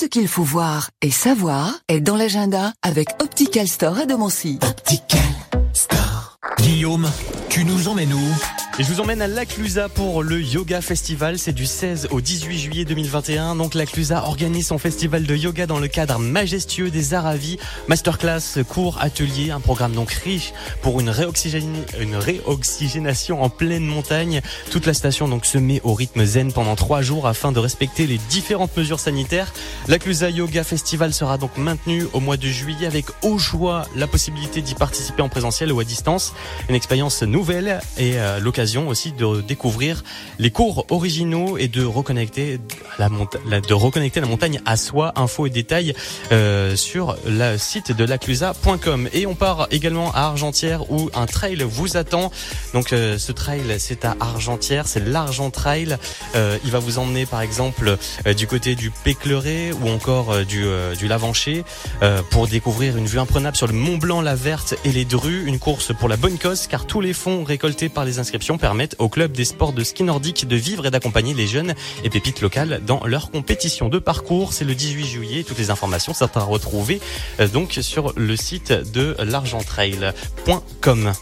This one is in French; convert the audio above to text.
Ce qu'il faut voir et savoir est dans l'agenda avec Optical Store à Domancy. Optical Store. Guillaume, tu nous emmènes où? Et je vous emmène à Laclusa pour le Yoga Festival. C'est du 16 au 18 juillet 2021. Donc Laclusa organise son festival de yoga dans le cadre majestueux des Aravis. Masterclass, cours, ateliers, un programme donc riche pour une, une réoxygénation en pleine montagne. Toute la station donc se met au rythme zen pendant trois jours afin de respecter les différentes mesures sanitaires. Laclusa Yoga Festival sera donc maintenu au mois de juillet avec au choix la possibilité d'y participer en présentiel ou à distance. Une expérience nouvelle et euh, aussi de découvrir les cours originaux et de reconnecter la, de reconnecter la montagne à soi. Infos et détails euh, sur le site de laclusa.com. Et on part également à Argentière où un trail vous attend. Donc euh, ce trail c'est à Argentière, c'est l'Argent Trail. Euh, il va vous emmener par exemple du côté du Pécleré ou encore du, du Lavancher pour découvrir une vue imprenable sur le Mont Blanc, la Verte et les Drues. Une course pour la bonne cause car tous les fonds récoltés par les inscriptions permettent au club des sports de ski nordique de vivre et d'accompagner les jeunes et pépites locales dans leur compétition de parcours. C'est le 18 juillet. Toutes les informations sont à retrouver euh, donc sur le site de l'argentrail.com.